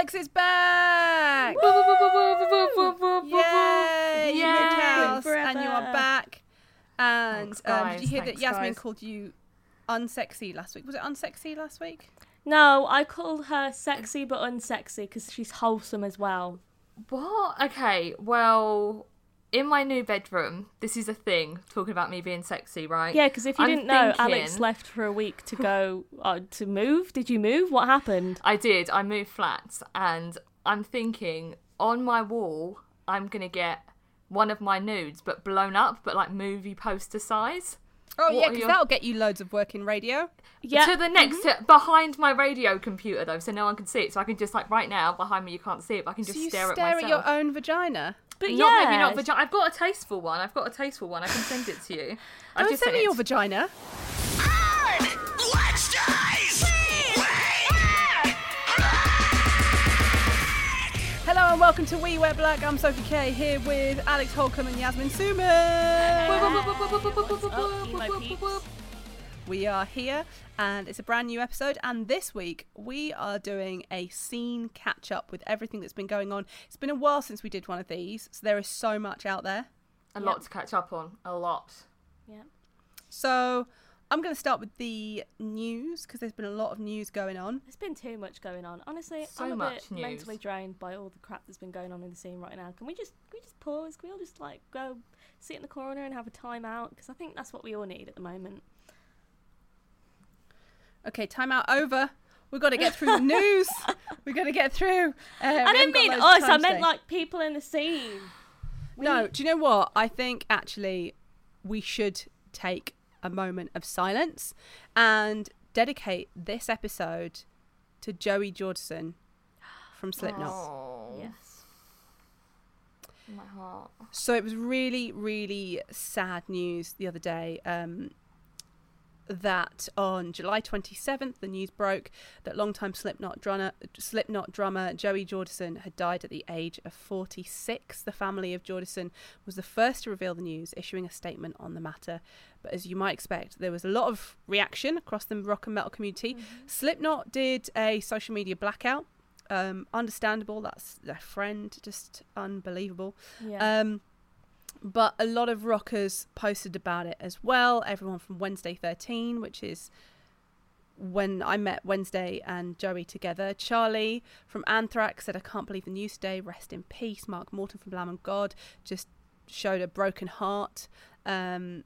Alex is back! Yay! Yay! You moved house and you are back. And Thanks, um, did you hear Thanks, that Yasmin guys. called you unsexy last week? Was it unsexy last week? No, I called her sexy but unsexy because she's wholesome as well. What? Okay, well, in my new bedroom, this is a thing, talking about me being sexy, right? Yeah, because if you I'm didn't know, Alex left for a week to go uh, to move. Did you move? What happened? I did. I moved flats, and I'm thinking on my wall, I'm gonna get one of my nudes, but blown up, but like movie poster size. Oh, What yeah, because your- that'll get you loads of work in radio. Yeah, To the next, to- behind my radio computer though, so no one can see it. So I can just like right now behind me, you can't see it, but I can just so you stare, stare at at, myself. your own vagina. But Not yeah, maybe not vagina. I've got a tasteful one. I've got a tasteful one. I can send it to you. I've Don't just send me your vagina. Hello and welcome to We Wear Black. I'm Sophie Kay here with Alex Holcomb and Yasmin Suman. What's up, emo peeps? We are here and it's a brand new episode. And this week we are doing a scene catch up with everything that's been going on. It's been a while since we did one of these, so there is so much out there. A lot to catch up on. A lot. Yeah. So I'm going to start with the news because there's been a lot of news going on. There's been too much going on. Honestly, So I'm a much bit news. mentally drained by all the crap that's been going on in the scene right now. Can we just can we just pause? Can we all just like go sit in the corner and have a time out? Because I think that's what we all need at the moment. Okay, timeout over. We've got to get through the news. We've got to get through. Uh, I didn't mean us. I meant like people in the scene. No, do you know what? I think actually we should take a moment of silence and dedicate this episode to Joey Jordison from Slipknot. Oh. Yes. My heart. So it was really, really sad news the other day um, that on July 27th, the news broke that longtime Slipknot drummer, Slipknot drummer Joey Jordison had died at the age of 46. The family of Jordison was the first to reveal the news, issuing a statement on the matter. But as you might expect, there was a lot of reaction across the rock and metal community. Slipknot did a social media blackout. Um, understandable. That's their friend. Just unbelievable. Yeah. Um, but a lot of rockers posted about it as well. Everyone from Wednesday 13, which is when I met Wednesday and Joey together. Charlie from Anthrax said, I can't believe the news today. Rest in peace. Mark Morton from Lamb of God just showed a broken heart. Um,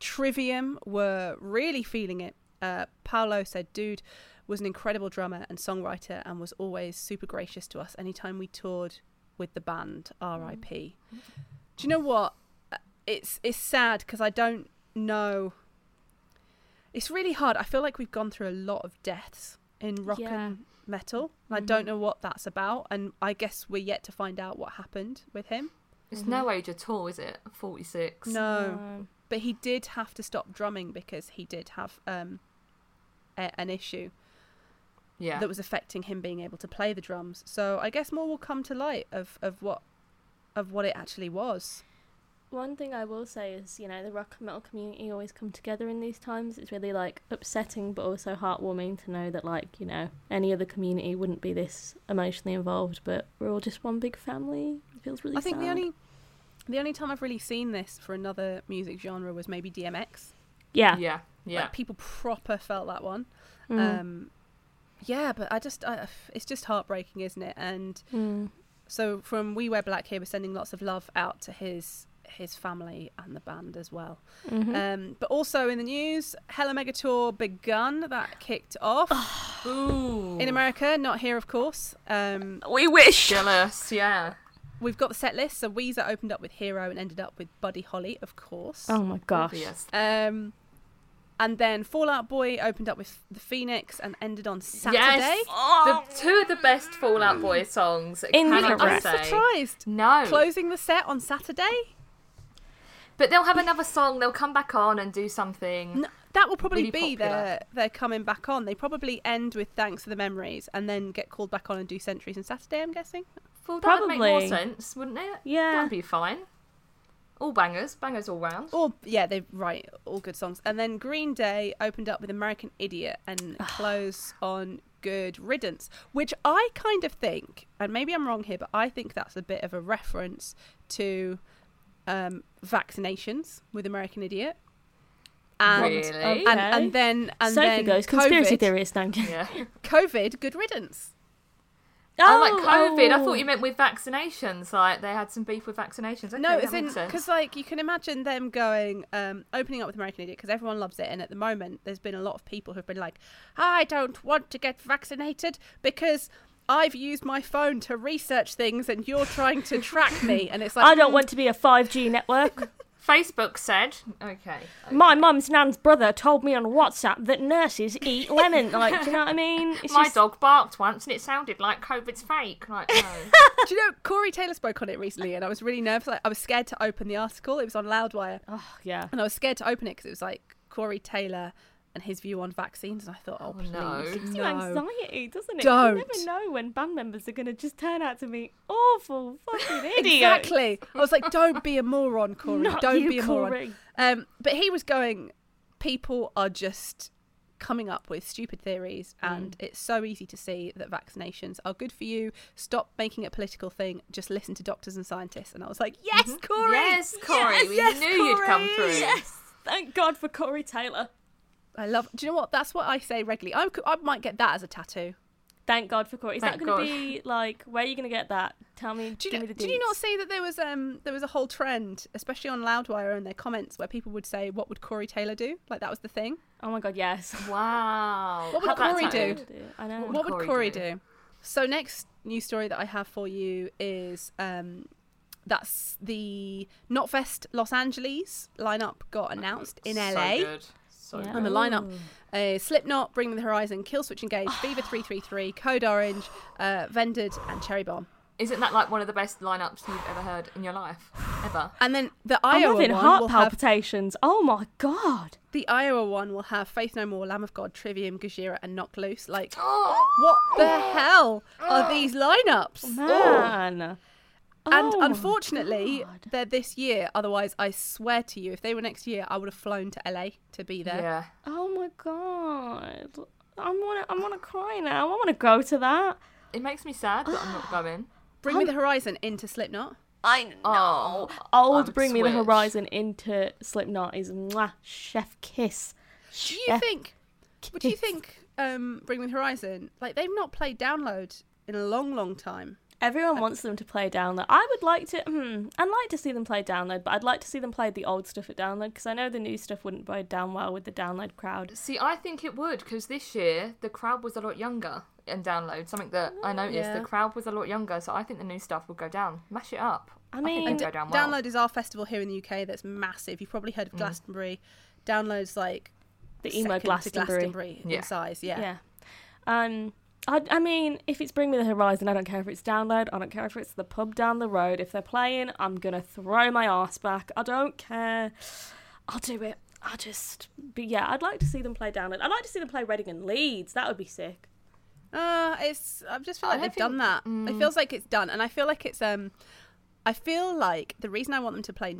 Trivium were really feeling it. Uh, Paolo said, dude was an incredible drummer and songwriter and was always super gracious to us anytime we toured with the band. R.I.P. Do you know what? Uh, It's it's sad because I don't know. It's really hard. I feel like we've gone through a lot of deaths in rock Yeah. and metal. and I don't know what that's about, and I guess we're yet to find out what happened with him. It's no age at all, is it? 46. No, No. but he did have to stop drumming because he did have um a- an issue Yeah. that was affecting him being able to play the drums. So I guess more will come to light of of what of what it actually was. One thing I will say is, you know, the rock and metal community always come together in these times. It's really like upsetting, but also heartwarming to know that, like, you know, any other community wouldn't be this emotionally involved, but we're all just one big family. It feels really. I think the only the only time I've really seen this for another music genre was maybe DMX. yeah, yeah. Yeah. Like people proper felt that one. Mm. Um, yeah, but I just I, it's just heartbreaking, isn't it? And Mm. So from We Wear Black here, we're sending lots of love out to his his family and the band as well. Mhm. Um, but also in the news, Hella Mega Tour begun. That kicked off Ooh. in America, not here, of course. Um, we wish. Jealous, yeah. we've got the set list. So Weezer opened up with Hero and ended up with Buddy Holly, of course. Oh my gosh. Obvious. Um, and then Fall Out Boy opened up with the Phoenix and ended on Saturday. Yes. Oh. The two of the best Fall Out Boy mm. songs. Incorrect. Cannot I'm surprised. No. Closing the set on Saturday. But they'll have another song. They'll come back on and do something. No, that will probably Really be popular. their they're coming back on. They probably end with Thanks for the Memories and then get called back on and do Centuries and Saturday. I'm guessing. Well, that'd make more sense, wouldn't it? Yeah. That'd be fine. All bangers. Bangers all round. Or yeah, they write all good songs. And then Green Day opened up with American Idiot and close on good riddance, which I kind of think, and maybe I'm wrong here, but I think that's a bit of a reference to um, vaccinations with American Idiot. And, Really? and, and then and Sophie then goes conspiracy COVID, theorist. No, Yeah. COVID, good riddance. Oh, like COVID. I oh. thought you meant with vaccinations. Like they had some beef with vaccinations. Okay, no, it's in because like you can imagine them going um, opening up with American Idiot because everyone loves it, and at the moment there's been a lot of people who've been like, I don't want to get vaccinated because I've used my phone to research things, and you're trying to track me, and it's like I don't want to be a 5G network. Facebook said, okay. My mum's nan's brother told me on WhatsApp that nurses eat lemon. Like, do you know what I mean? It's My just- dog barked once and it sounded like COVID's fake. Like, no. Do you know Corey Taylor spoke on it recently, and I was really nervous. Like, I was scared to open the article. It was on Loudwire, Oh, yeah. and I was scared to open it because it was like Corey Taylor and his view on vaccines, and I thought, oh, Oh, please, no. It gives you anxiety, doesn't it? Don't. You never know when band members are going to just turn out to be awful fucking idiots. Exactly. I was like, don't be a moron, Corey. Not don't you, be a moron. Um, but he was going, people are just coming up with stupid theories, and it's so easy to see that vaccinations are good for you. Stop making it a political thing. Just listen to doctors and scientists. And I was like, yes, Corey. Yes, Corey. Yes, we yes, knew you'd come through. Yes. Thank God for Corey Taylor. I love. Do you know what? That's what I say regularly. I, could, I might get that as a tattoo. Thank God for Corey. Is Thank that going to be like? Where are you going to get that? Tell me. Do you, give know, me the did you not see that there was um there was a whole trend, especially on Loudwire and their comments, where people would say, "What would Corey Taylor do?" Like that was the thing. Oh my God, yes. Wow. What would Have Corey do? tattooed. I know. What what would Corey Corey do? do? So next news story that I have for you is um that's the Knotfest Los Angeles lineup got announced in So LA. good. So Yeah. And the good. lineup uh, Slipknot, Bring Me the Horizon, Killswitch Engage, Fever 333, Code Orange, uh, Vended, and Cherry Bomb. Isn't that like one of the best lineups you've ever heard in your life? Ever? And then the I'm Iowa having one heart will have palpitations. Oh my God. the Iowa one will have Faith No More, Lamb of God, Trivium, Gojira, and Knocked Loose. Like, Oh, what the hell are these lineups? Man. And Oh unfortunately, God. they're this year. Otherwise, I swear to you, if they were next year, I would have flown to LA to be there. yeah. Oh my God. I want to. I want to cry now. I want to go to that. It makes me sad that I'm not going. Bring Me the Horizon into Slipknot. I know. Oh, Old would Bring Me the. Horizon into Slipknot is mwah, chef kiss. Do you Chef think? What do you think? Um, Bring Me the Horizon. Like they've not played Download in a long, long time. Everyone wants them to play Download. I would like to. Hmm, I'd like to see them play Download, but I'd like to see them play the old stuff at Download because I know the new stuff wouldn't go down well with the Download crowd. See, I think it would because this year the crowd was a lot younger in download. Something that I noticed, Yeah. the crowd was a lot younger, so I think the new stuff would go down. Mash it up. I mean, it'd go down well. Download is our festival here in the UK that's massive. You've probably heard of Glastonbury. Download's like the emo second to Glastonbury. Glastonbury in Yeah. size. Yeah. Yeah. Um, I, I mean, if it's Bring Me the Horizon, I don't care if it's download. I don't care if it's the pub down the road. If they're playing, I'm gonna throw my ass back. I don't care. I'll do it. I just, but yeah, I'd like to see them play download. I'd like to see them play Reading and Leeds. That would be sick. Uh, it's. I just feel like I they've think- done that. It mm. feels like it's done, and I feel like it's. Um, I feel like the reason I want them to play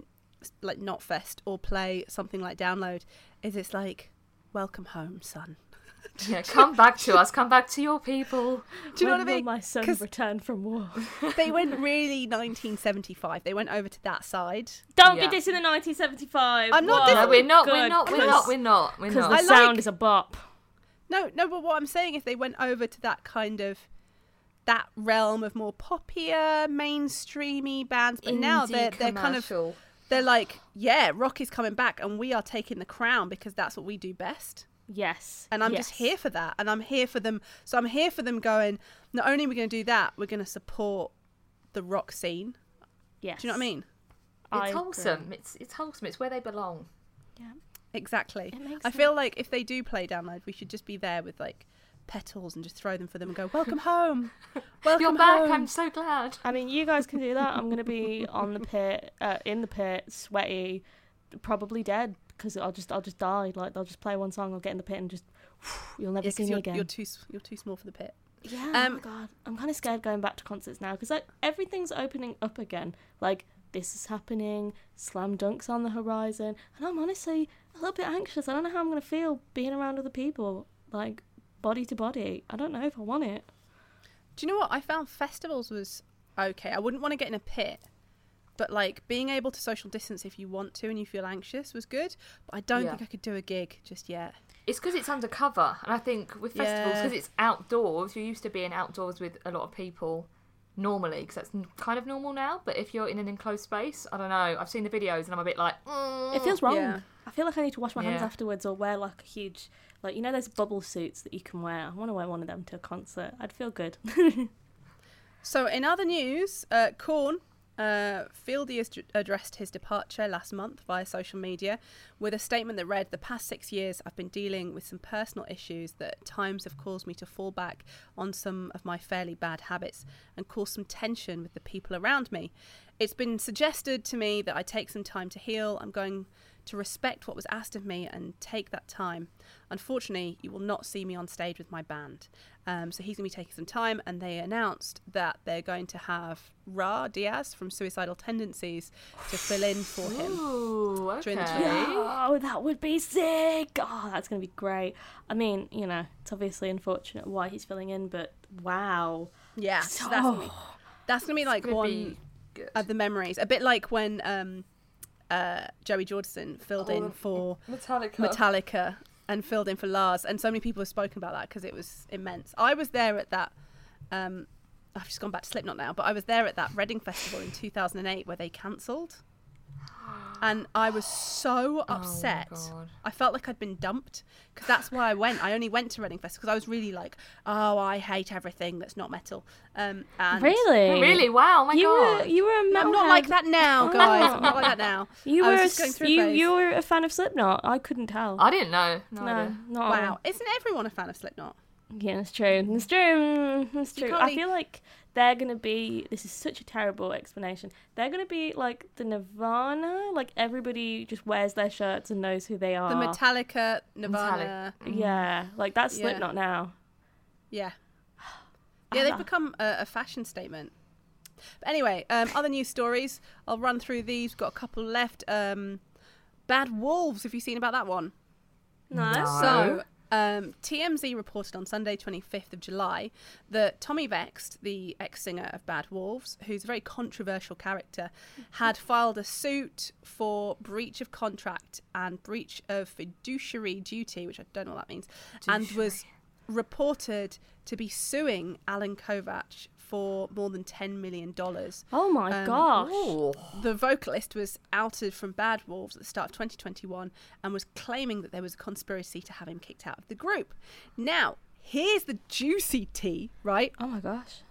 like Knotfest or play something like Download is it's like, welcome home, son. Yeah, come back to us. Come back to your people. Do you know what I will mean? My son 'Cause- return from war. they went really 1975. They went over to that side. Don't Yeah. be dissing the 1975. I'm not Whoa, No, we're not. We're not. We're not. We're not. We're Because the I like- sound is a bop. No, no, but what I'm saying is they went over to that kind of that realm of more poppier, mainstreamy bands, but now they're they're kind of commercial. they're like, yeah, rock is coming back, and we are taking the crown because that's what we do best. Yes. And I'm just here for that, and I'm here for them. So I'm here for them going. Not only are we going to do that, we're going to support the rock scene. Yes. Do you know what I mean? I It's agree. wholesome. It's it's wholesome. It's where they belong. Yeah. Exactly. It makes I feel like if they do play download, we should just be there with like petals and just throw them for them and go, "Welcome home, welcome You're back. home." I'm so glad. I mean, you guys can do that. I'm gonna be on the pit, uh, in the pit, sweaty, probably dead because I'll just, I'll just die. Like they'll just play one song, I'll get in the pit and just, you'll never Yeah, see me you're, again. you're too you're too small for the pit. Yeah. oh Um, my god, I'm kind of scared going back to concerts now because like everything's opening up again. Like this is happening, slam dunks on the horizon, and I'm honestly a little bit anxious. I don't know how I'm gonna feel being around other people. Like body to body. I don't know if I want it. Do you know what? I found festivals was okay. I wouldn't want to get in a pit, but like being able to social distance if you want to and you feel anxious was good. But I don't Yeah. think I could do a gig just yet. It's because it's undercover, and I think with festivals, Yeah. because it's outdoors, you're used to being outdoors with a lot of people normally, because that's n- kind of normal now. But if you're in an enclosed space, I don't know. I've seen the videos, and I'm a bit like, mm. It feels wrong. Yeah. I feel like I need to wash my hands afterwards or wear like a huge, like you know, those bubble suits that you can wear. I want to wear one of them to a concert. I'd feel good. So, in other news, uh, Korn, uh, Fieldy has addressed his departure last month via social media with a statement that read The past six years, I've been dealing with some personal issues that at times have caused me to fall back on some of my fairly bad habits and cause some tension with the people around me. It's been suggested to me that I take some time to heal. I'm going to respect what was asked of me and take that time. Unfortunately, you will not see me on stage with my band. Um, so he's going to be taking some time, and they announced that they're going to have Ra Diaz from Suicidal Tendencies to fill in for him. Ooh, okay. During the tour. oh, that would be sick. Oh, that's gonna be great. I mean, you know, it's obviously unfortunate why he's filling in, but wow. Yeah, so that's gonna be, that's gonna be like one be of the memories. A bit like when um, uh, Joey Jordison filled Oh, in for Metallica. Metallica and filled in for Lars, and so many people have spoken about that because it was immense. I was there at that. Um, I've just gone back to Slipknot now, but I was there at that Reading Festival in 2008 where they cancelled, and I was so upset. Oh God. I felt like I'd been dumped because that's why I went. I only went to Reading Fest because I was really like, oh, I hate everything that's not metal. Um, and Really? Really? Wow, my you God. were you were a I'm not like that now, guys. I'm not like that now. You I were was a just going through a you phase. you were a fan of Slipknot. I couldn't tell. I didn't know. No, no, not at all. Wow, isn't everyone a fan of Slipknot? Yeah, that's true. That's true. That's true. I feel like they're gonna be. This is such a terrible explanation. They're gonna be like the Nirvana. Like everybody just wears their shirts and knows who they are. The Metallica, Nirvana. Yeah, like that's Yeah. Slipknot now. Yeah. Yeah, they've become a, a fashion statement. But anyway, um, other news stories. I'll run through these. We've got a couple left. Um, Bad Wolves. Have you seen about that one? No. No. So, um, TMZ reported on Sunday, 25th of July, that Tommy Vext, the ex singer of Bad Wolves, who's a very controversial character, had filed a suit for breach of contract and breach of fiduciary duty, which I don't know what that means, and was reported to be suing Allen Kovac for more than $10 million. Oh my Um, gosh. Ooh. The vocalist was outed from Bad Wolves at the start of 2021 and was claiming that there was a conspiracy to have him kicked out of the group. Now, here's the juicy tea, right? Oh my gosh.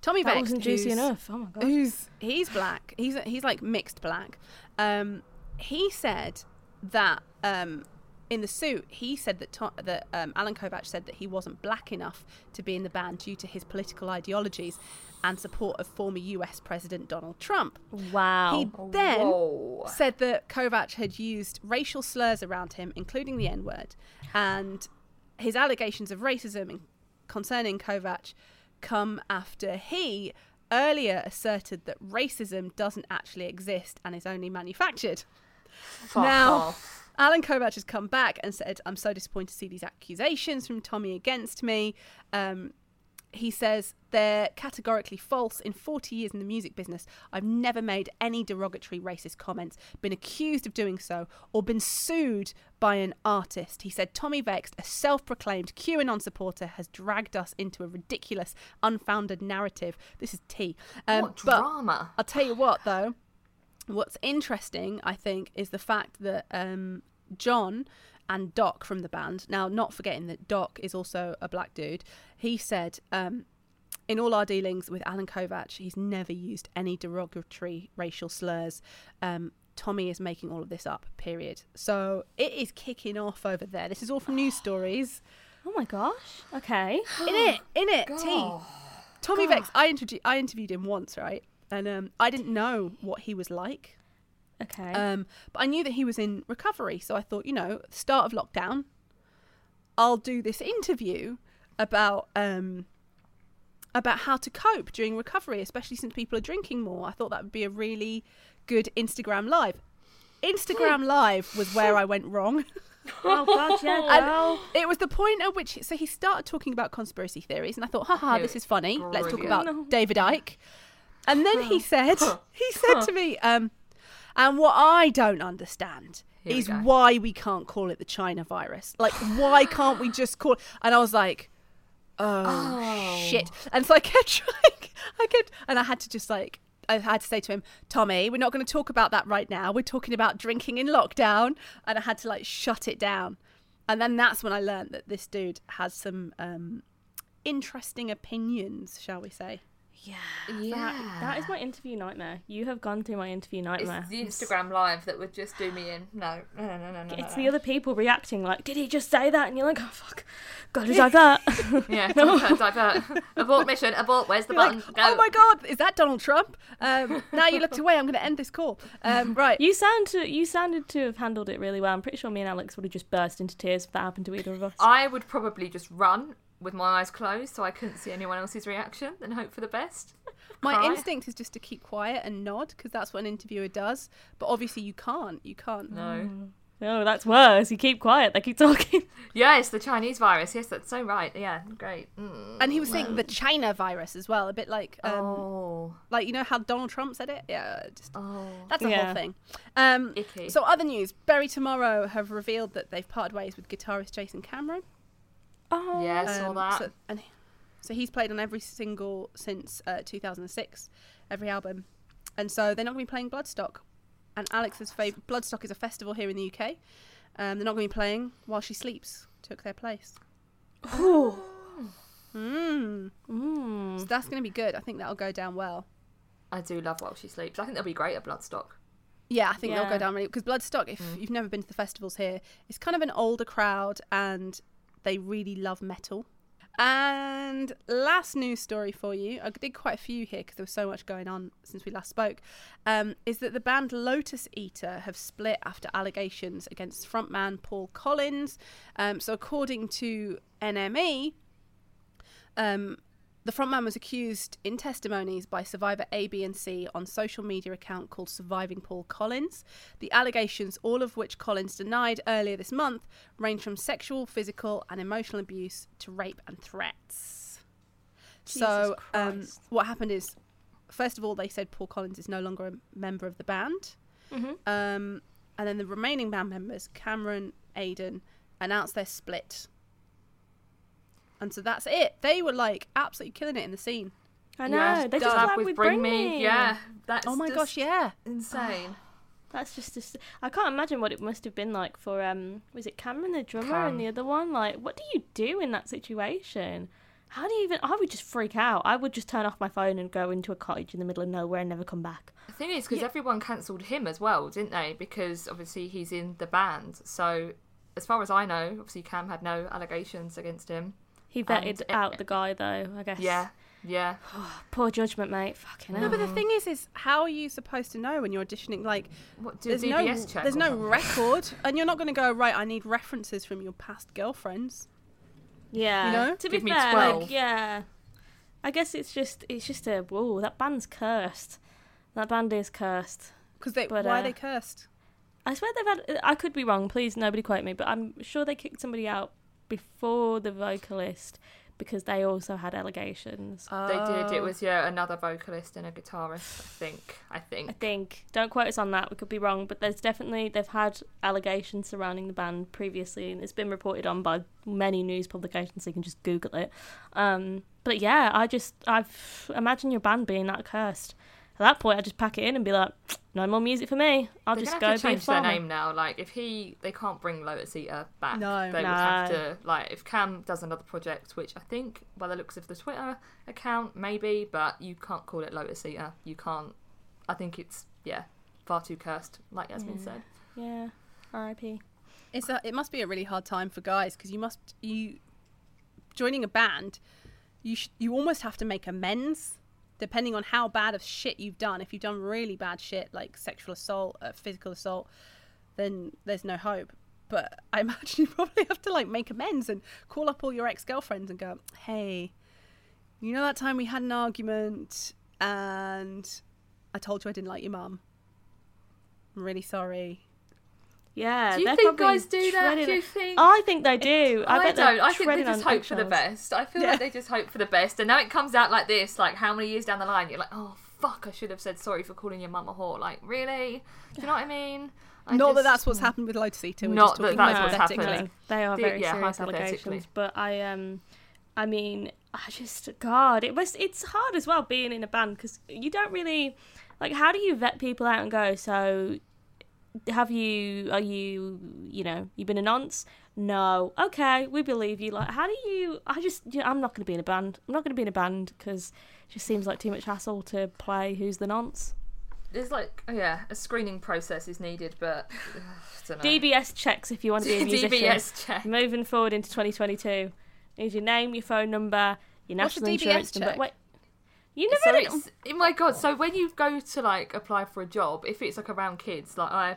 Tommy That Vext, wasn't juicy enough. Oh my gosh. Who's he's black. He's he's like mixed black. Um, he said that um, in the suit, he said that Tom, that um, Allen Kovac said that he wasn't black enough to be in the band due to his political ideologies and support of former U.S. President Donald Trump. Wow. He then Whoa. said that Kovac had used racial slurs around him, including the N word, and his allegations of racism concerning Kovac come after he earlier asserted that racism doesn't actually exist and is only manufactured. Fuck now- off. Allen Kovac has come back and said, I'm so disappointed to see these accusations from Tommy against me. Um, he says they're categorically false. In 40 years in the music business, I've never made any derogatory racist comments, been accused of doing so, or been sued by an artist. He said Tommy Vext, a self proclaimed QAnon supporter, has dragged us into a ridiculous, unfounded narrative. This is tea. Um, what but drama? I'll tell you what, though. What's interesting, I think, is the fact that um, John and Doc from the band, now not forgetting that Doc is also a black dude, he said, um, in all our dealings with Allen Kovac, he's never used any derogatory racial slurs. Um, Tommy is making all of this up, period. So it is kicking off over there. This is all from news stories. oh my gosh. Okay. In it, in it, T. God. Tommy Vext, I, introdu- I interviewed him once, right? And um, I didn't know what he was like. Okay. Um, but I knew that he was in recovery, so I thought, you know, at the start of lockdown, I'll do this interview about um, about how to cope during recovery, especially since people are drinking more. I thought that would be a really good Instagram live. Instagram live was where I went wrong. Oh god, yeah, And girl. it was the point at which so he started talking about conspiracy theories, and I thought, haha, this is funny. Let's talk about David Icke. And then he said, he said to me, um, and what I don't understand Here we is why we can't call it the China virus. Like, why can't we just call? And I was like, oh, Oh. shit. And so I kept trying. I kept, and I had to just like. I had to say to him, Tommy, we're not going to talk about that right now. We're talking about drinking in lockdown. And I had to like shut it down. And then that's when I learned that this dude has some um, interesting opinions, shall we say. Yeah. That, that is my interview nightmare. You have gone through my interview nightmare. It's the Instagram live that would just do me in. No, no, no, no, no, no. It's no. the other people reacting like, did he just say that? And you're like, oh fuck, gotta divert. Yeah, divert, divert. abort mission, abort. Where's the You're button? like, oh my God, is that Donald Trump? Um, now you looked away. I'm going to end this call. Um, right. you sound to you sounded to have handled it really well. I'm pretty sure me and Alex would have just burst into tears if that happened to either of us. I would probably just run with my eyes closed so I couldn't see anyone else's reaction and hope for the best. My Cry. instinct is just to keep quiet and nod because that's what an interviewer does. But obviously, you can't. You can't. No. Oh, that's worse. You keep quiet. They keep talking. Yes, the Chinese virus. Yes, that's so right. Yeah, great. Mm. And he was saying the China virus as well, a bit like, um, oh, like you know how Donald Trump said it. Yeah, just oh, that's a Yeah. whole thing. Um, icky. so other news: Bury Tomorrow have revealed that they've parted ways with guitarist Jason Cameron. Oh, yeah, I saw Um, that. So, and so he's played on every single since uh, 2006, every album, and so they're not going to be playing Bloodstock. And Alex's favourite Bloodstock is a festival here in the UK. Um, they're not going to be playing while she sleeps. Took their place. Ooh. Mm. Mm. So that's going to be good. I think that'll go down well. I do love while she sleeps. I think they'll be great at Bloodstock. Yeah, I think they'll go down really because Bloodstock. If you've never been to the festivals here, it's kind of an older crowd and they really love metal. And last news story for you, I did quite a few here because there was so much going on since we last spoke. Um, is that the band Lotus Eater have split after allegations against frontman Paul Collins. Um, so according to NME, um, the frontman was accused in testimonies by survivor A, B, and C on social media account called Surviving Paul Collins. The allegations, all of which Collins denied earlier this month, range from sexual, physical, and emotional abuse to rape and threats. so, um, what happened is, first of all, they said Paul Collins is no longer a member of the band. Mhm. Um, and then the remaining band members, Cameron, Aidan, announced their split. And so that's it. They were like absolutely killing it in the scene. I know. Yeah, they just collab collab with Bring Me. Yeah, that's Oh my just gosh, yeah. insane. That's just, just. I can't imagine what it must have been like for um. Was it Cameron the drummer Cam. and the other one? Like, what do you do in that situation? How do you even? I would just freak out. I would just turn off my phone and go into a cottage in the middle of nowhere and never come back. The thing is, because everyone cancelled him as well, didn't they? Because obviously he's in the band. So, as far as I know, obviously Cam had no allegations against him. He vetted And- out the guy though. I guess. Yeah, yeah. Poor judgment, mate. Fucking No, hell. No, but the thing is, is how are you supposed to know when you're auditioning? Like, What do there's DBS no, check? there's no something? record, and you're not going to go right. I need references from your past girlfriends. Yeah. You know? To Give be me fair, 12. like yeah. I guess it's just it's just a whoa. That band's cursed. That band is cursed. Because they, But, why uh, are they cursed? I swear they've had. I could be wrong. Please, nobody quote me. But I'm sure they kicked somebody out before the vocalist because they also had allegations. They did. It Oh. was yeah another vocalist and a guitarist. I think. I think. I think. think. Don't quote us on that. We could be wrong, but there's definitely they've had allegations surrounding the band previously, and it's been reported on by many news publications. So you can just Google it. Um, but yeah, I just I've imagine your band being that cursed. At that point, I just pack it in and be like, no more music for me. I'll They're just gonna go have to be change their name now. Like if he, they can't bring Lotus Eater back. No. they would have No. to. Like if Cam does another project, which I think by the looks of the Twitter account, maybe, but you can't call it Lotus Eater. You can't. I think it's yeah, far too cursed, like Yasmin Yeah. said. Yeah, R.I.P. It's a, it must be a really hard time for guys because you must you joining a band, you sh- you almost have to make amends depending on how bad of shit you've done. If you've done really bad shit like sexual assault, uh, physical assault, then there's no hope. But I imagine you probably have to like make amends and call up all your ex girlfriends and go, "Hey, you know that time we had an argument and I told you I didn't like your mum. I'm really sorry." Yeah, Do you they're think guys do that? Do you think? I think they do. I, I, bet don't. I think they just on hope for the best. I feel Yeah. like they just hope for the best, and now it comes out like this. Like how many years down the line, you're like, oh fuck, I should have said sorry for calling your mum a whore. Like really? Do you know what I mean? I Not that that's what's happened with Lotus Eater. We're Not just that that's what's hypothetically. happened. They are very yeah, serious hypothetically. allegations, but I um, I mean, I just God, it was it's hard as well being in a band because you don't really like. How do you vet people out and go? So, have you? Are you? You know, you've been a nonce? No. Okay, we believe you. Like, how do you? I just, you know, I'm not going to be in a band. I'm not going to be in a band because it just seems like too much hassle to play. Who's the nonce? There's like, oh yeah, a screening process is needed, but ugh, I don't know. DBS checks if you want to be a musician. DBS check. Moving forward into 2022, need your name, your phone number, your national insurance number. Wait, you So never did. it's, oh my god! So when you go to like apply for a job, if it's like around kids, like I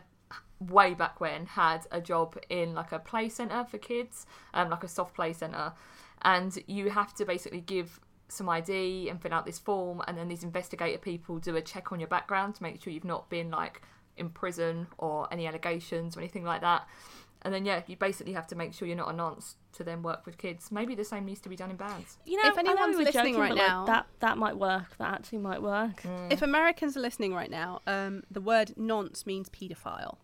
way back when had a job in like a play center for kids, um, like a soft play center, and you have to basically give some ID and fill out this form, and then these investigator people do a check on your background to make sure you've not been like in prison or any allegations or anything like that. And then yeah, you basically have to make sure you're not a nonce to then work with kids. Maybe the same needs to be done in bands. You know, If I know anyone's we listening joking, right but, like, now- that that might work. That actually might work. If Americans are listening right now, um, the word nonce means paedophile.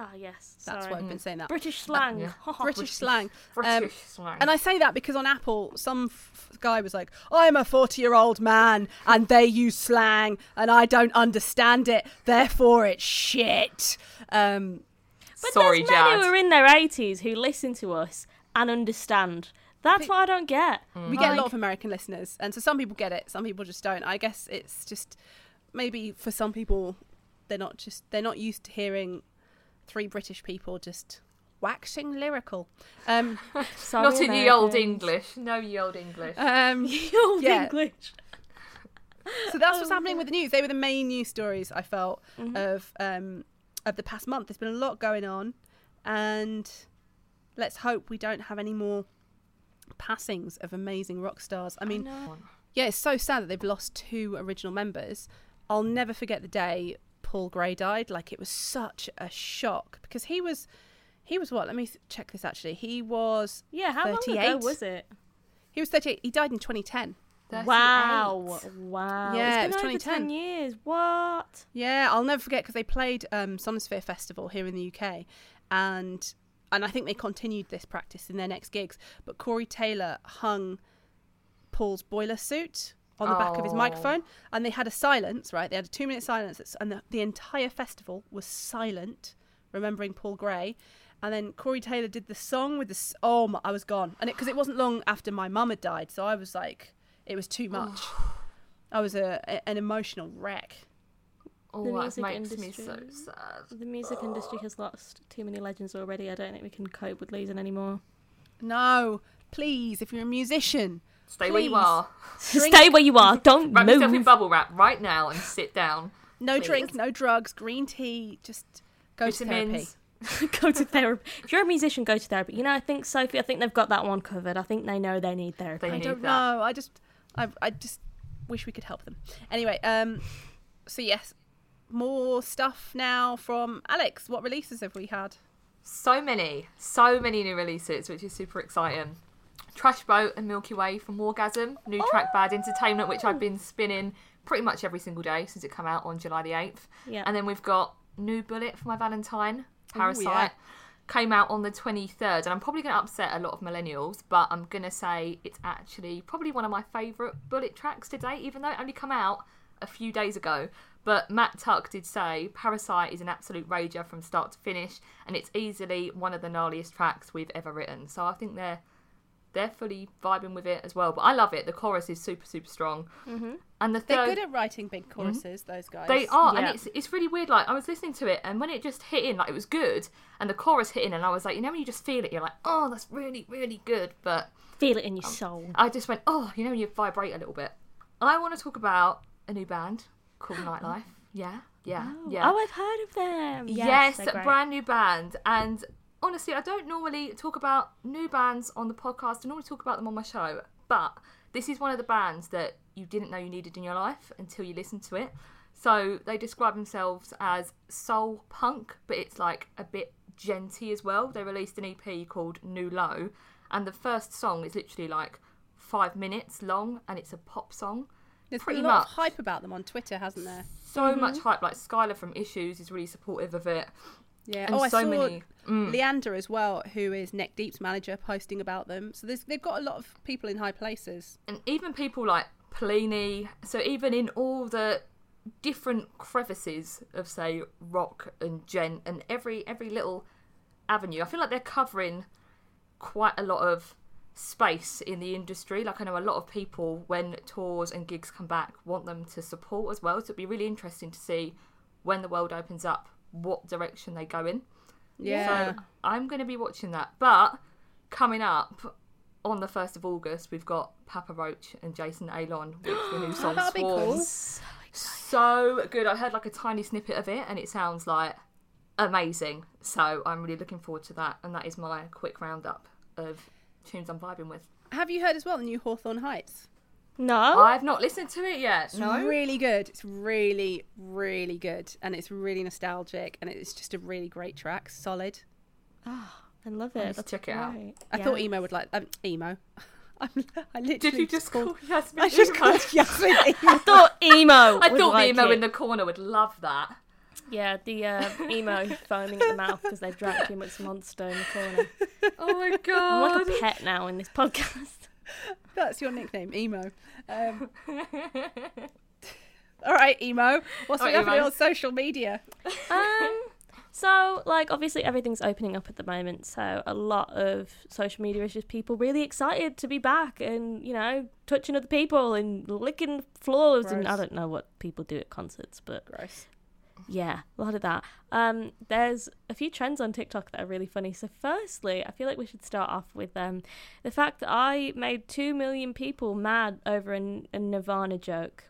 Ah, yes. That's sorry. why I've been saying that. British slang. yeah. British slang. British Um, slang. And I say that because on Apple, some f- guy was like, I'm a 40 year old man and they use slang and I don't understand it, therefore it's shit. Um, But Sorry, there's men Jad. who are in their 80s who listen to us and understand. That's But- what I don't get. we get a lot of American listeners, and so some people get it, some people just don't. I guess it's just maybe for some people, they're not just they're not used to hearing three British people just waxing lyrical. Um, Sorry, Not in the old English. No ye old English. um, The old Yeah. English. so that's what's Oh, happening with the news. They were the main news stories I felt Mhm. of um, of the past month. There's been a lot going on, and let's hope we don't have any more passings of amazing rock stars. I mean, know. yeah, it's so sad that they've lost two original members. I'll never forget the day Paul Gray died. Like it was such a shock because he was, he was what? Let me check this. Actually, he was Yeah, how long ago was it? he was 38. He died in 2010. 38. Wow. Wow. Yeah, it's been was over 2010. 10 years. What? Yeah, I'll never forget because they played um, Sonisphere Festival here in the UK, and and I think they continued this practice in their next gigs. But Corey Taylor hung Paul's boiler suit on the back of his Oh. microphone, and they had a silence. Right, they had a two minute silence, and the, the entire festival was silent, remembering Paul Gray. And then Corey Taylor did the song with this. Oh, my, I was gone, and because it, wasn't long after my mum had died, so I was like, it was too oh. much. I was a, a an emotional wreck. Oh, The that music makes me so industry. sad. The music industry has lost too many legends already. I don't think we can cope with losing any more. No, please, if you're a musician, Stay where you are. Drink- Stay where you are. Don't Wrap yourself in bubble wrap right now and sit down. no Please. drink, no drugs, green tea, just go to therapy. Go to therapy. If you're a musician, go to therapy. You know, I think Sophie. I think they've got that one covered. I think they know they need therapy. They I don't that. know. I just, I, I just wish we could help them. Anyway, um, so yes, more stuff now from Alex. What releases have we had? So many, so many new releases, which is super exciting. Trash Boat and Milkie Way from Wargasm, new track Bad Entertainment, which I've been spinning pretty much every single day since it came out on July the 8th. Yeah. And then we've got New Bullet for my Valentine, Parasite. yeah. Came out on the 23rd, and I'm probably going to upset a lot of millennials, but I'm going to say it's actually probably one of my favourite Bullet tracks to date, even though it only come out a few days ago. But Matt Tuck did say Parasite is an absolute rager from start to finish, and it's easily one of the gnarliest tracks we've ever written. So I think they're they're fully vibing with it as well. But I love it. The chorus is super super strong, Mm-hmm. and the They're good at writing big choruses. Those guys. they are, Yeah. and it's it's really weird. Like I was listening to it, and when it just hit in, like it was good, and the chorus hit in, and I was like, you know, when you just feel it, you're like, oh, that's really really good. But Feel it in your soul. I just went, oh, you know, when you vibrate a little bit. I want to talk about a new band called Nightlife. Yeah, yeah, Oh, yeah. oh, I've heard of them. Yes, Yes, a brand new band. And honestly, I don't normally talk about new bands on the podcast. I normally talk about them on my show. But this is one of the bands that you didn't know you needed in your life until you listened to it. So they describe themselves as soul punk, but it's like a bit genty as well. They released an EP called New Low, and the first song is literally like five minutes long, and it's a pop song. There's Pretty been a lot much. hype about them on Twitter, hasn't there? So mm-hmm. much hype. Like Skylar from Issues is really supportive of it, Yeah. and oh, I so saw many. Mm. Leander as well, who is Neck Deep's manager, posting about them. So there's, they've got a lot of people in high places. and even people like Plini. So even in all the different crevices of say rock and gent and every every little avenue, I feel like they're covering quite a lot of space in the industry. Like I know a lot of people when tours and gigs come back want them to support as well. So it'd be really interesting to see when the world opens up what direction they go in. Yeah. So I'm going to be watching that. But coming up on the 1st of August, we've got Papa Roach and Jason Aalon with the new song That'd be cool. Swarms. So good. I heard like a tiny snippet of it and it sounds like amazing. So I'm really looking forward to that. And that is my quick roundup of tunes I'm vibing with. Have you heard as well the new Hawthorne Heights? No. I've not listened to it yet. It's No. really good. It's really, really good. And it's really nostalgic. And it's just a really great track. Solid. Ah, I love it. need to That's check it out. great. I Yeah. thought emo would like. Um, emo. I'm, I literally Did you just called. call Yasmin I just emo? called Yasmin emo. I thought emo. I would thought the like emo it. in the corner would love that. Yeah, the uh, emo foaming at the mouth because they've drank too much monster in the corner. Oh my god! I'm god. like a pet now in this podcast. That's your nickname, emo. Um, all right, emo. What's All right, happening emo. on social media? Um, so like obviously everything's opening up at the moment, so a lot of social media is just people really excited to be back and you know touching other people and licking floors and I don't know what people do at concerts, but Gross. Yeah, a lot of that. Um, there's a few trends on TikTok that are really funny. So, firstly, I feel like we should start off with um, the fact that I made two million people mad over a, a Nirvana joke.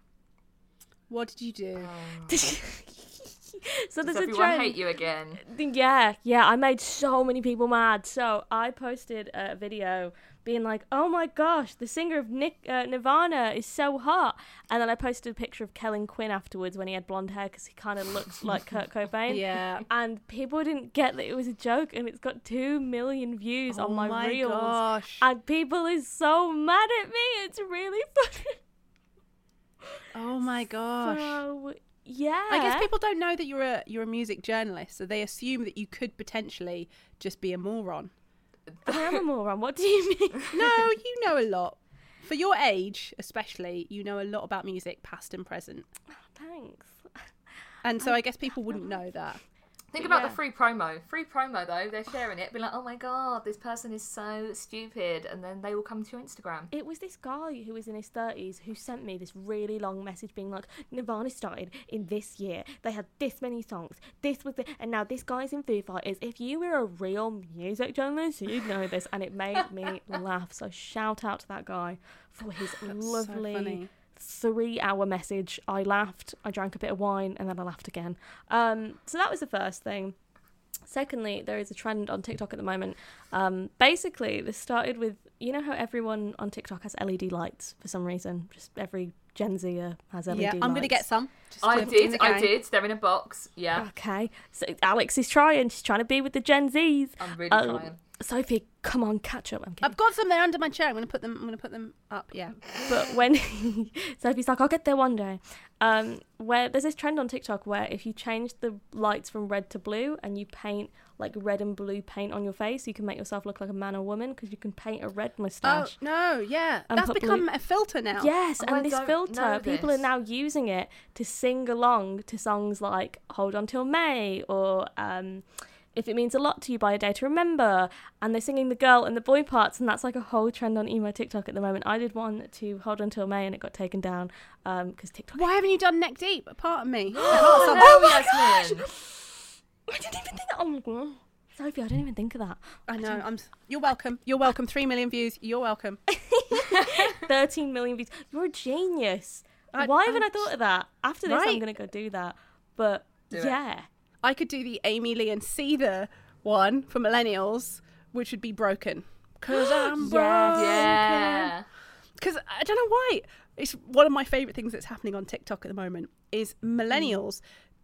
What did you do? so Does there's a everyone trend. hate you again? Yeah, yeah, I made so many people mad. So I posted a video being like, "Oh my gosh, the singer of Nick uh, Nirvana is so hot," and then I posted a picture of Kellin Quinn afterwards when he had blonde hair because he kind of looked like Kurt Cobain. Yeah. And people didn't get that it was a joke, and it's got two million views oh on my, my reels. gosh. And people is so mad at me. It's really funny. oh my gosh. So yeah, I guess people don't know that you're a you're a music journalist, so they assume that you could potentially just be a moron. I am a moron. What do you mean? No, you know a lot. For your age, especially, you know a lot about music, past and present. Oh, thanks. And so I guess people wouldn't know that. Think about yeah. the free promo. Free promo though, they're sharing it, be like, "Oh my god, this person is so stupid," and then they will come to your Instagram. It was this guy who was in his 30s who sent me this really long message being like, Nirvana started in this year. They had this many songs. This was the, and now this guy's in Foo Fighters. If you were a real music journalist, you'd know this. And it made me laugh. So shout out to that guy for his That's so lovely funny. Three hour message. I laughed, I drank a bit of wine, and then I laughed again. Um, so that was the first thing. Secondly, there is a trend on TikTok at the moment. Um, basically, this started with you know how everyone on TikTok has LED lights for some reason. Just every Gen Zer has LED yeah, lights. I'm gonna get some. I did, I did. They're in a box. Yeah, Okay, so Alex is trying. She's trying to be with the Gen Zs. I'm really Um, trying. Sophie, come on, catch up. I'm kidding. I've got some there under my chair. I'm gonna put them. I'm gonna put them up. Yeah. but when Sophie's like, I'll get there one day. Um, where there's this trend on TikTok where if you change the lights from red to blue and you paint like red and blue paint on your face, you can make yourself look like a man or woman because you can paint a red mustache. Oh no, yeah, that's put blue- become a filter now. Yes, Oh, I and this filter, people this. are now using it to sing along to songs like Hold On Till May or um, If It Means a Lot to You by A Day to Remember. And they're singing the girl and the boy parts, and that's like a whole trend on emo TikTok at the moment. I did one to Hold On Till May and it got taken down um, because TikTok. Why haven't you done neck deep? Part of me. Oh, no, Yasmin. I didn't even think. that. Oh my god. Sophie, I didn't even think of that. I know. I'm. You're welcome. You're welcome. Three million views. You're welcome. 13 million views. You're a genius. I- Why haven't I thought of that? After this, I'm going to go do that. But Do it. Yeah. I could do the Amy Lee and Seether one for millennials, which would be broken. Cause I'm broken. Yeah. Because I don't know why. It's one of my favorite things that's happening on TikTok at the moment is millennials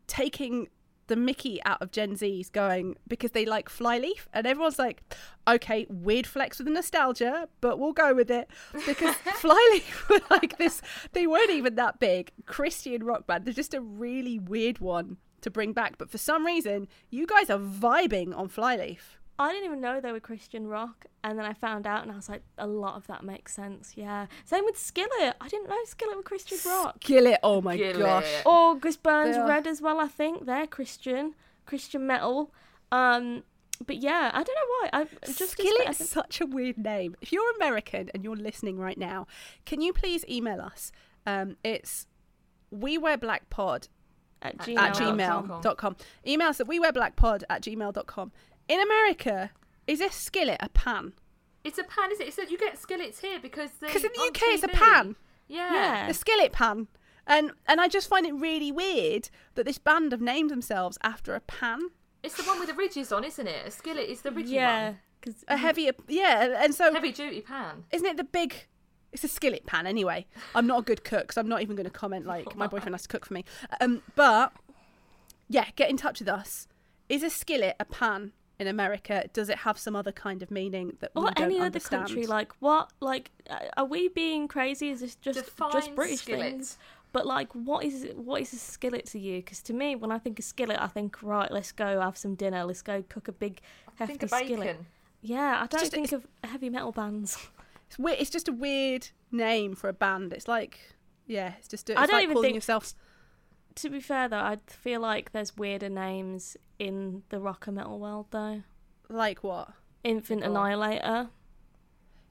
taking the Mickey out of Gen Z's going because they like Flyleaf, and everyone's like, okay, weird flex with the nostalgia, but we'll go with it because Flyleaf were like this. They weren't even that big Christian rock band. They're just a really weird one to bring back. But for some reason, you guys are vibing on Flyleaf. I didn't even know they were Christian rock, and then I found out, and I was like, a lot of that makes sense. Yeah. Same with Skillet. I didn't know Skillet were Christian rock. Skillet, oh my Skillet. gosh. August Burns They. Red as well. I think they're Christian, Christian metal. Um, but yeah, I don't know why. I just Skillet's such a weird name. If you're American and you're listening right now, can you please email us? Um, it's we wear black pod at at gmail. at gmail.com. gmail.com. Email us at we wear black pod at gmail.com. In America, is this skillet a pan? It's a pan, is it? It said you get skillets here because Because in the on UK it's a pan, Yeah. Yeah. a skillet pan. And and I just find it really weird that this band have named themselves after a pan, It's the one with the ridges on, isn't it? A skillet is the ridgy Yeah, one. because a heavier yeah. And so Heavy duty pan. isn't it the big it's a skillet pan anyway i'm not a good cook so i'm not even going to comment like my boyfriend has to cook for me um but yeah get in touch with us is a skillet a pan in america does it have some other kind of meaning that we or don't understand? Or any other understand country, like what? Like, uh, are we being crazy? Is this just Define just British skillet. things? But like, what is what is a skillet to you? Because to me, when I think of skillet, I think right, let's go have some dinner. Let's go cook a big hefty Think of bacon. skillet. Yeah, I don't just- think of heavy metal bands. it's weird it's just a weird name for a band it's like yeah it's just it's I don't like even think- yourself to be fair though, I feel like there's weirder names in the rock and metal world though. like what Infant Go on. Annihilator.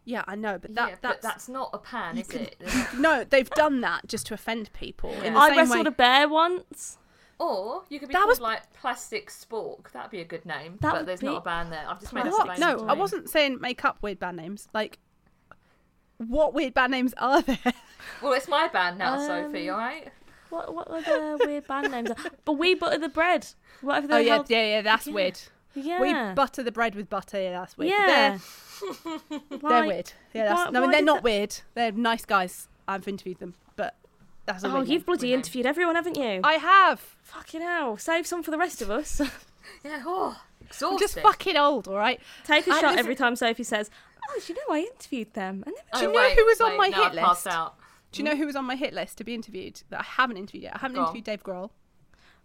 yeah i know but that yeah, that's, but that's not a pan, is can- it? no they've done that just to offend people in the I same wrestled way a bear once. Or you could be That called was- like Plastic Spork. That'd be a good name. That but there's be- not a band there. I've just made Plastic a what? No, I wasn't saying make up weird band names. Like, what weird band names are there? Well, it's my band now, Um, Sophie. All right. What what are the weird band names? But we butter the bread. Whatever oh yeah, yeah, yeah. That's yeah. weird. yeah. We butter the bread with butter. Yeah, that's weird. Yeah. they're, they're weird. Yeah, that's why- no, why they're not that- weird. They're nice guys. I've interviewed them, but that's a Oh, you've bloody interviewed everyone, haven't you? I have. Fucking hell. Save some for the rest of us. Yeah. Oh, I'm exhausted. just fucking old, all right. Take a I- shot every time Sophie says, "Oh, do you know I interviewed them?" And then Oh, Do you know wait, who was on wait, my no, hit I've list? out. Do you know who was on my hit list to be interviewed that I haven't interviewed yet? I haven't Go on. interviewed Dave Grohl.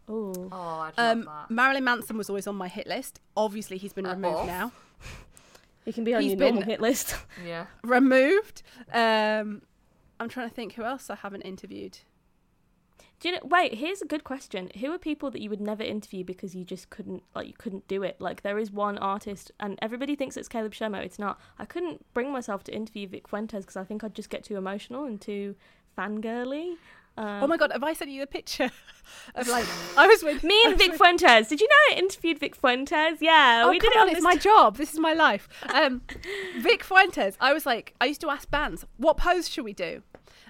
oh, Oh, I'd love Um, that. Marilyn Manson was always on my hit list. Obviously, he's been Uh, removed off. now. he can be on He's your normal hit list. Yeah. removed. Um, I'm trying to think who else I haven't interviewed. Do you know? Wait, here's a good question. Who are people that you would never interview because you just couldn't, like, you couldn't do it? Like, there is one artist, and everybody thinks it's Caleb Shomo. It's not. I couldn't bring myself to interview Vic Fuentes because I think I'd just get too emotional and too fangirly. Um, oh my god, have I sent you a picture of like I was with Me and Vic with- Fuentes. Did you know I interviewed Vic Fuentes? Yeah, Oh, we did it on, on it's my job. This is my life. Um, Vic Fuentes. I was like, I used to ask bands, what pose should we do?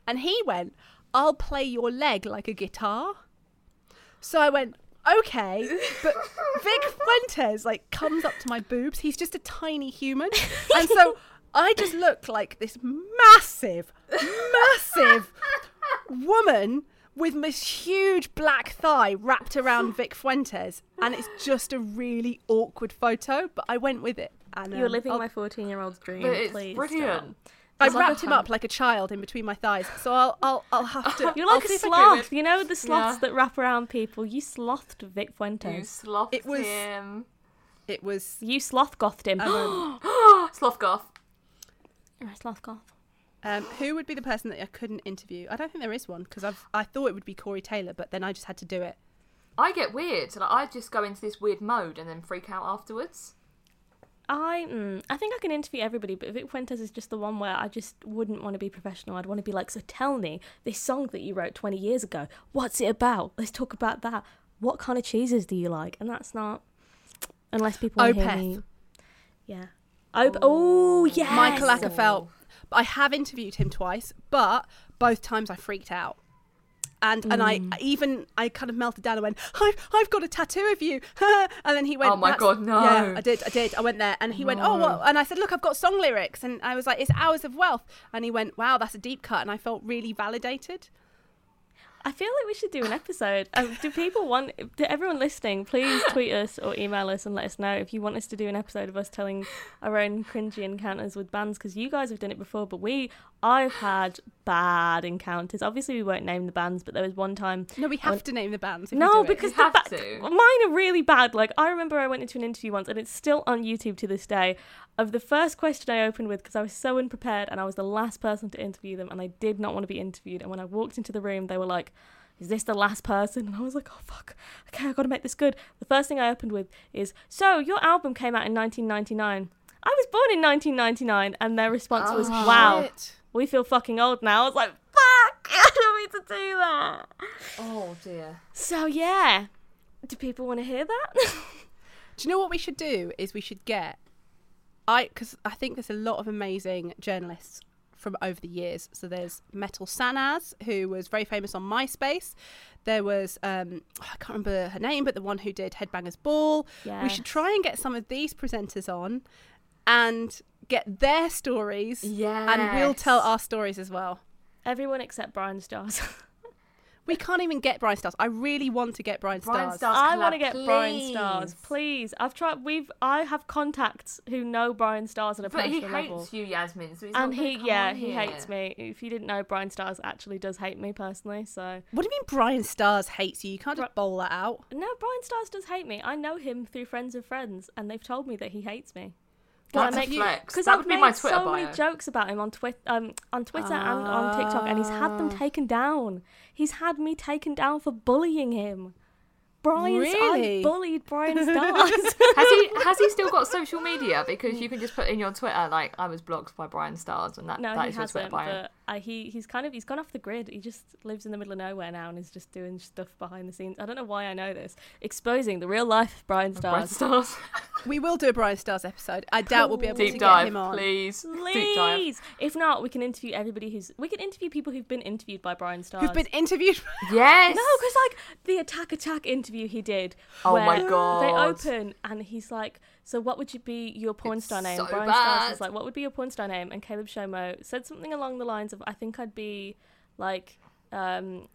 And he went, I'll play your leg like a guitar. So I went, okay, but Vic Fuentes like comes up to my boobs. He's just a tiny human, and so I just look like this massive, massive woman with this huge black thigh wrapped around Vic Fuentes, and it's just a really awkward photo. But I went with it, and You're um, living I'll- my 14 year old's dream. But it's please brilliant. don't. I It's wrapped him up like a child in between my thighs. So I'll, I'll, I'll have to. You're I'll like a see if I can- sloth. You know the sloths Yeah. that wrap around people. You slothed Vic Fuentes. You Fuentes. slothed It was- him. It was. You sloth gothed him. Um, Sloth goth. You're a sloth goth. um, who would be the person that I couldn't interview? I don't think there is one because I've I thought it would be Corey Taylor, but then I just had to do it. I get weird. Like I just go into this weird mode and then freak out afterwards. I mm, I think I can interview everybody, but Vic Fuentes is just the one where I just wouldn't want to be professional. I'd want to be like, so tell me this song that you wrote 20 years ago. What's it about? Let's talk about that. What kind of cheeses do you like? And that's not unless people want to hear me. Yeah. Op- oh yes. Mikael Åkerfeldt. I have interviewed him twice, but both times I freaked out. And and I Mm. even I kind of melted down and went, I've I've got a tattoo of you, and then he went, Oh my God, no. Yeah, I did, I did. I went there, and he went, oh, No. what? And I said, look, I've got song lyrics, and I was like, it's hours of wealth, and he went, wow, that's a deep cut, and I felt really validated. I feel like we should do an episode. Um, do people want? Do everyone listening, please tweet us or email us and let us know if you want us to do an episode of us telling our own cringy encounters with bands because you guys have done it before, but we, I've had bad encounters. Obviously, we won't name the bands, but there was one time. No, we have When- to name the bands. No, because the ba- to. mine are really bad. Like I remember, I went into an interview once, and it's still on YouTube to this day. Of the first question I opened with, because I was so unprepared, and I was the last person to interview them, and I did not want to be interviewed. And when I walked into the room, they were like, "Is this the last person?" And I was like, "Oh fuck, okay, I got to make this good." The first thing I opened with is, "So your album came out in 1999." I was born in 1999, and their response was, Oh, "Wow, Shit. we feel fucking old now." I was like, "Fuck, I don't mean to do that." Oh dear. So yeah, do people want to hear that? Do you know what we should do? Is we should get I because I think there's a lot of amazing journalists from over the years. So there's Metal Sanaz, who was very famous on MySpace. There was um, I can't remember her name, but the one who did Headbangers Ball. yeah. We should try and get some of these presenters on and get their stories, Yeah. and we'll tell our stories as well. Everyone except Bryan Stars. We can't even get Bryan Stars. I really want to get Bryan Bryan Stars. Stars. I want to get Bryan Stars, please. please. I've tried. We've. I have contacts who know Bryan Stars on a But he hates level. you, Yasmin. So he's and not he, come yeah, on he here. hates me. If you didn't know, Bryan Stars actually does hate me personally. So What do you mean Bryan Stars hates you? You can't just Bri- bowl that out. no, Bryan Stars does hate me. I know him through friends of friends, and they've told me that he hates me. That's make- flex. Because That I've be made my Twitter so bio. many jokes about him on Twitter, um, on Twitter and on TikTok, and he's had them Ah. taken down. He's had me taken down for bullying him. Bryan, Really? I bullied Bryan Stars. has he has he still got social media? Because you can just put in your Twitter like I was blocked by Bryan Stars, and that, no, that is your Twitter bio. But uh, he he's kind of he's gone off the grid. He just lives in the middle of nowhere now and is just doing stuff behind the scenes. I don't know why I know this. Exposing the real life Bryan Bryan Stars. Stars. We will do a Bryan Stars episode. I doubt we'll be able to Deep get him on. please. Deep dive. Please. If not, we can interview everybody who's. We can interview people who've been interviewed by Bryan Stars. Who've been interviewed? Yes. No, because like the attack attack interview he did. Oh where my They open and he's like, "So what would you be your porn It's star name?" so Bryan Stars bad. was like, "What would be your porn star name?" And Caleb Shomo said something along the lines of, "I think I'd be like um,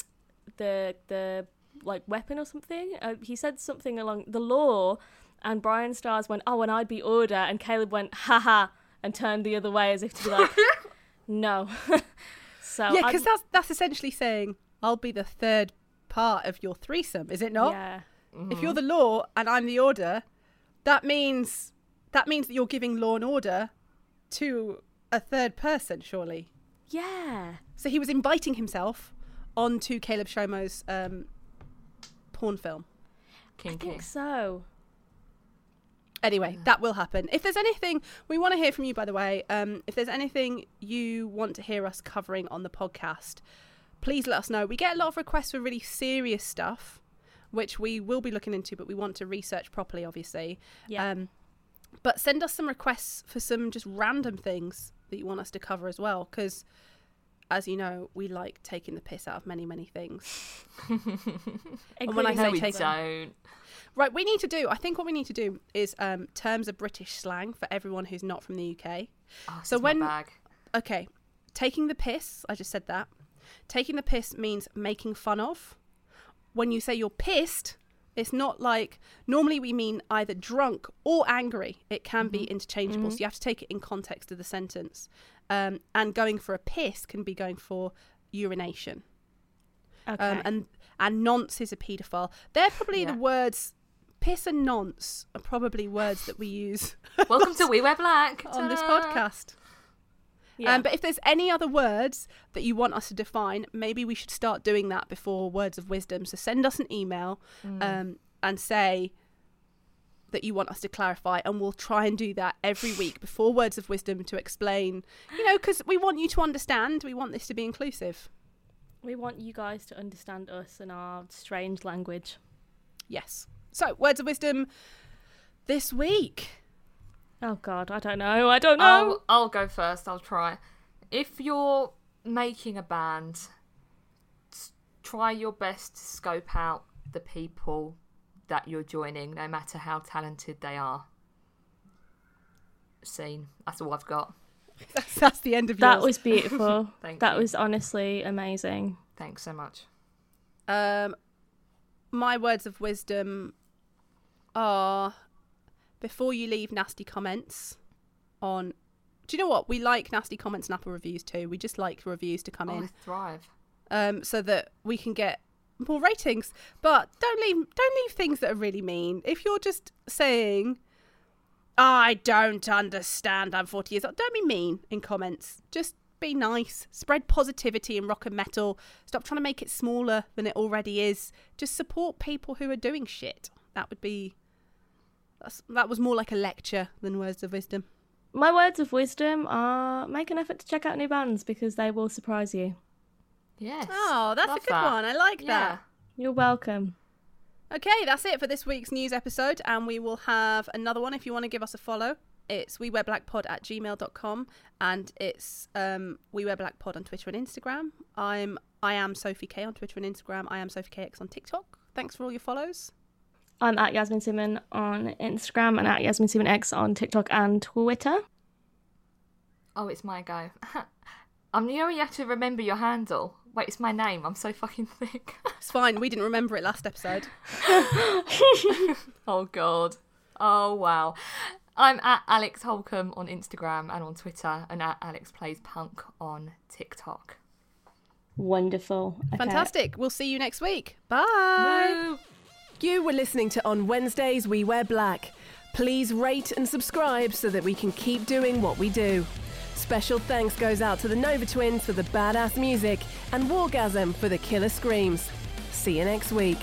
the the like weapon or something." Uh, he said something along the law, and Bryan Stars went, "Oh, and I'd be order," and Caleb went, "Haha," and turned the other way as if to be like, "No." so yeah, because that's that's essentially saying I'll be the third part of your threesome, is it not? yeah. If you're the law and I'm the order, that means that means that you're giving law and order to a third person, surely. Yeah. So he was inviting himself onto Caleb Shomo's um, porn film. I think so. Anyway, that will happen. If there's anything we want to hear from you, by the way, um, if there's anything you want to hear us covering on the podcast, please let us know. We get a lot of requests for really serious stuff, which we will be looking into, but we want to research properly, obviously. Yeah. Um, but send us some requests for some just random things that you want us to cover as well, because as you know, we like taking the piss out of many, many things. And when I say no, we take- don't. Right, we need to do. I think what we need to do is um, terms of British slang for everyone who's not from the UK. Oh, So when-. Okay, taking the piss. I just said that. Taking the piss means making fun of. When you say you're pissed, it's not like normally we mean either drunk or angry. It can be interchangeable, so you have to take it in context of the sentence. Um, and going for a piss can be going for urination. Okay. Um, and and nonce is a paedophile. They're probably Yeah. the words. Piss and nonce are probably words that we use Welcome to We Wear Black. on this podcast. Yeah. Um, but if there's any other words that you want us to define, maybe we should start doing that before words of wisdom. So send us an email Mm. um, and say that you want us to clarify, and we'll try and do that every week before words of wisdom to explain. You know, because we want you to understand. We want this to be inclusive. we want you guys to understand us and our strange language. Yes. So words of wisdom this week. Oh God, I don't know. I don't know. I'll, I'll go first. I'll try. If you're making a band, try your best to scope out the people that you're joining, no matter how talented they are. Scene. That's all I've got. That's, that's the end of that yours. was beautiful. Thank that you. was honestly amazing. Thanks so much. Um, my words of wisdom are before you leave nasty comments on. Do you know what? We like nasty comments and Apple reviews too. We just like reviews to come Oh, in I thrive. um, so that we can get more ratings. But don't leave don't leave things that are really mean. If you're just saying, "I don't understand," I'm 40 years old. Don't be mean in comments. Just be nice. Spread positivity in rock and metal. Stop trying to make it smaller than it already is. Just support people who are doing shit. That would be. That's, that was more like a lecture than words of wisdom. My words of wisdom are make an effort to check out new bands because they will surprise you. Yes. Oh, that's Love a good that. one. I like Yeah. that. You're welcome. Okay, that's it for this week's news episode, and we will have another one if you want to give us a follow. It's we wear black pod at gmail.com and it's um we wear black pod on Twitter and Instagram. I'm I am Sophie K on Twitter and Instagram. I am Sophie KX on TikTok. Thanks for all your follows. I'm at Yasmin Simon on Instagram and at Yasmin Simon X on TikTok and Twitter. Oh, it's my go. um, you know you have to remember your handle. Wait, it's my name. I'm so fucking thick. It's fine, we didn't remember it last episode. oh god. Oh wow. I'm at Alex Holcomb on Instagram and on Twitter, and at Alex Plays Punk on TikTok. Wonderful. Okay. Fantastic. We'll see you next week. Bye. Woo! You were listening to On Wednesdays We Wear Black. Please rate and subscribe so that we can keep doing what we do. Special thanks goes out to the Nova Twins for the badass music and Wargasm for the killer screams. See you next week.